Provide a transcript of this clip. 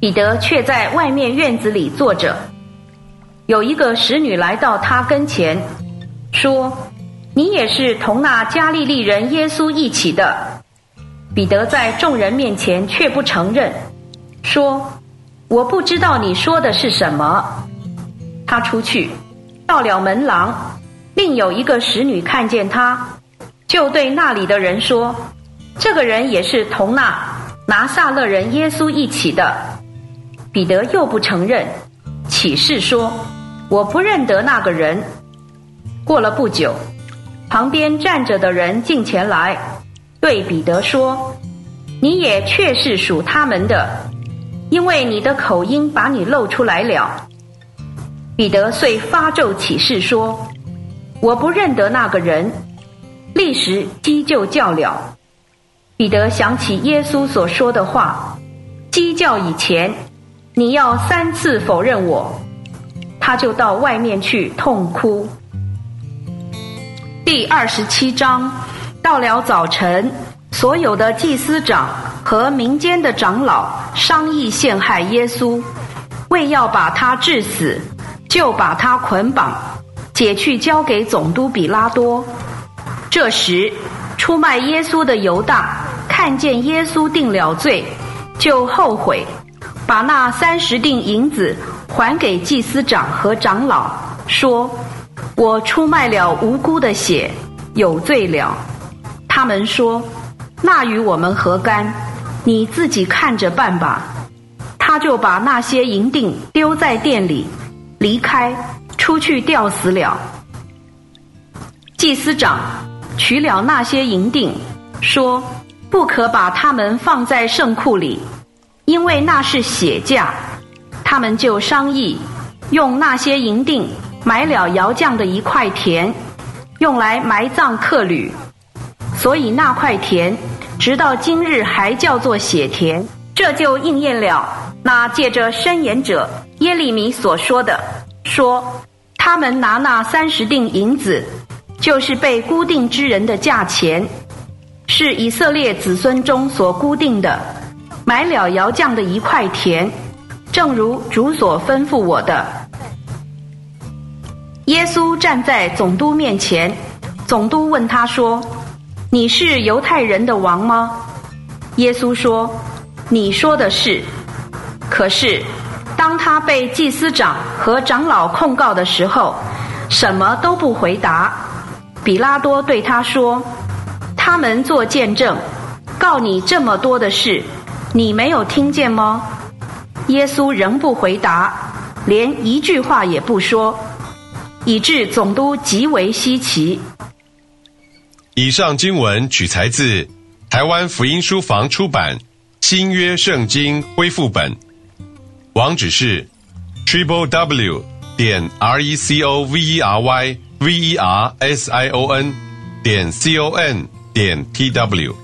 彼得却在外面院子里坐着。有一个使女来到他跟前，说：“你也是同那加利利人耶稣一起的。”彼得在众人面前却不承认，说：“我不知道你说的是什么。”他出去，到了门廊，另有一个使女看见他，就对那里的人说：“这个人也是同那拿撒勒人耶稣一起的。”彼得又不承认，起誓说。我不认得那个人。过了不久，旁边站着的人进前来，对彼得说：“你也确是属他们的，因为你的口音把你露出来了。”彼得遂发咒起誓说：“我不认得那个人。”立时鸡就叫了。彼得想起耶稣所说的话：“鸡叫以前，你要三次否认我。”他就到外面去痛哭。第二十七章，到了早晨，所有的祭司长和民间的长老商议陷害耶稣，为要把他治死，就把他捆绑，解去交给总督比拉多。这时，出卖耶稣的犹大看见耶稣定了罪，就后悔，把那三十锭银子。还给祭司长和长老，说：“我出卖了无辜的血，有罪了。”他们说：“那与我们何干？你自己看着办吧。”他就把那些银锭丢在店里，离开，出去吊死了。祭司长取了那些银锭，说：“不可把他们放在圣库里，因为那是血价。”他们就商议，用那些银锭买了窑匠的一块田，用来埋葬客旅。所以那块田直到今日还叫做血田。这就应验了那借着申言者耶利米所说的，说他们拿那三十锭银子，就是被固定之人的价钱，是以色列子孙中所固定的，买了窑匠的一块田。正如主所吩咐我的，耶稣站在总督面前，总督问他说：“你是犹太人的王吗？”耶稣说：“你说的是。”可是，当他被祭司长和长老控告的时候，什么都不回答。比拉多对他说：“他们做见证，告你这么多的事，你没有听见吗？”耶稣仍不回答，连一句话也不说，以致总督极为稀奇。以上经文取材自台湾福音书房出版《新约圣经恢复本》，网址是 triple w 点 r e c o v e r y v e r s i o n 点 c o n 点 t w。